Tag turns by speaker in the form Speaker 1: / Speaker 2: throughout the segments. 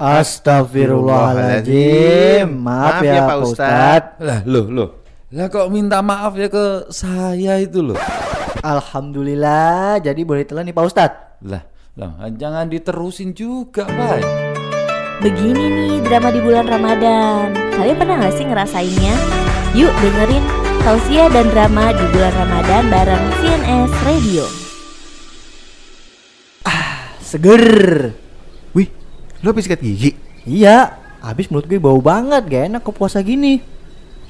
Speaker 1: Astagfirullahaladzim. Maaf, ya, Pak Ustadz.
Speaker 2: Lah, loh, loh. Lah kok minta maaf ya ke saya itu loh.
Speaker 1: Alhamdulillah. Jadi boleh telan nih Pak Ustadz.
Speaker 2: Lah, lah jangan diterusin juga, Pak.
Speaker 3: Begini nih drama di bulan Ramadan. Kalian pernah gak sih ngerasainnya? Yuk dengerin tausiah dan drama di bulan Ramadan bareng CNS Radio.
Speaker 1: Seger.
Speaker 4: Lo habis sikat gigi?
Speaker 1: Iya. Habis mulut gue bau banget. Gak enak ke puasa gini.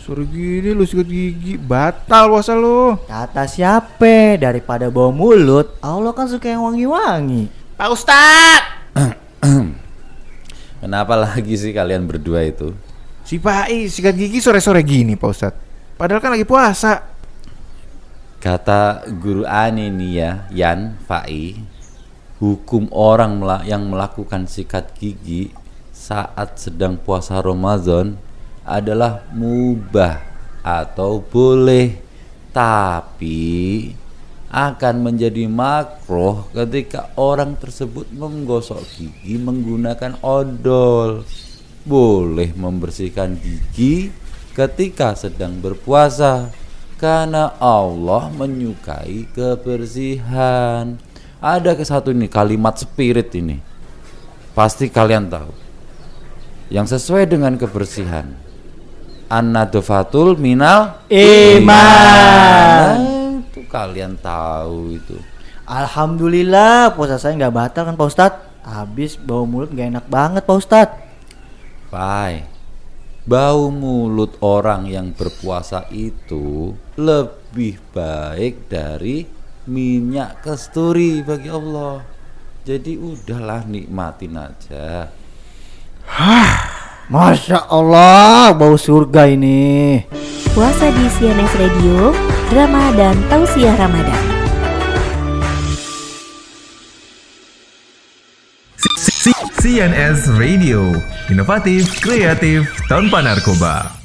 Speaker 4: Sore gini lu sikat gigi, batal puasa lo.
Speaker 1: Kata siapa? Daripada bau mulut, Allah kan suka yang wangi-wangi.
Speaker 4: Pak Ustad.
Speaker 2: Kenapa lagi sih kalian berdua itu?
Speaker 4: Si Pak I sikat gigi sore-sore gini Pak Ustad. Padahal kan lagi puasa.
Speaker 2: Kata guru Ani nih ya, Yan Fai, hukum orang yang melakukan sikat gigi saat sedang puasa Ramadan adalah mubah atau boleh, tapi akan menjadi makruh ketika orang tersebut menggosok gigi menggunakan odol. Boleh membersihkan gigi ketika sedang berpuasa karena Allah menyukai kebersihan. Ada ke satu ini kalimat spirit ini. Pasti kalian tahu. Yang sesuai dengan kebersihan. An-nadofatul minal
Speaker 1: Iman.
Speaker 2: Nah, itu kalian tahu itu.
Speaker 1: Alhamdulillah puasa saya nggak batal kan Pak Ustadz. Habis bau mulut gak enak banget Pak Ustadz.
Speaker 2: Pai, bau mulut orang yang berpuasa itu lebih baik dari minyak kasturi bagi Allah. Jadi udahlah nikmatin aja.
Speaker 1: Masya Allah bau surga ini.
Speaker 3: Puasa di CNS Radio, drama dan tausiah Ramadan.
Speaker 5: CNS Radio, inovatif, kreatif, tanpa narkoba.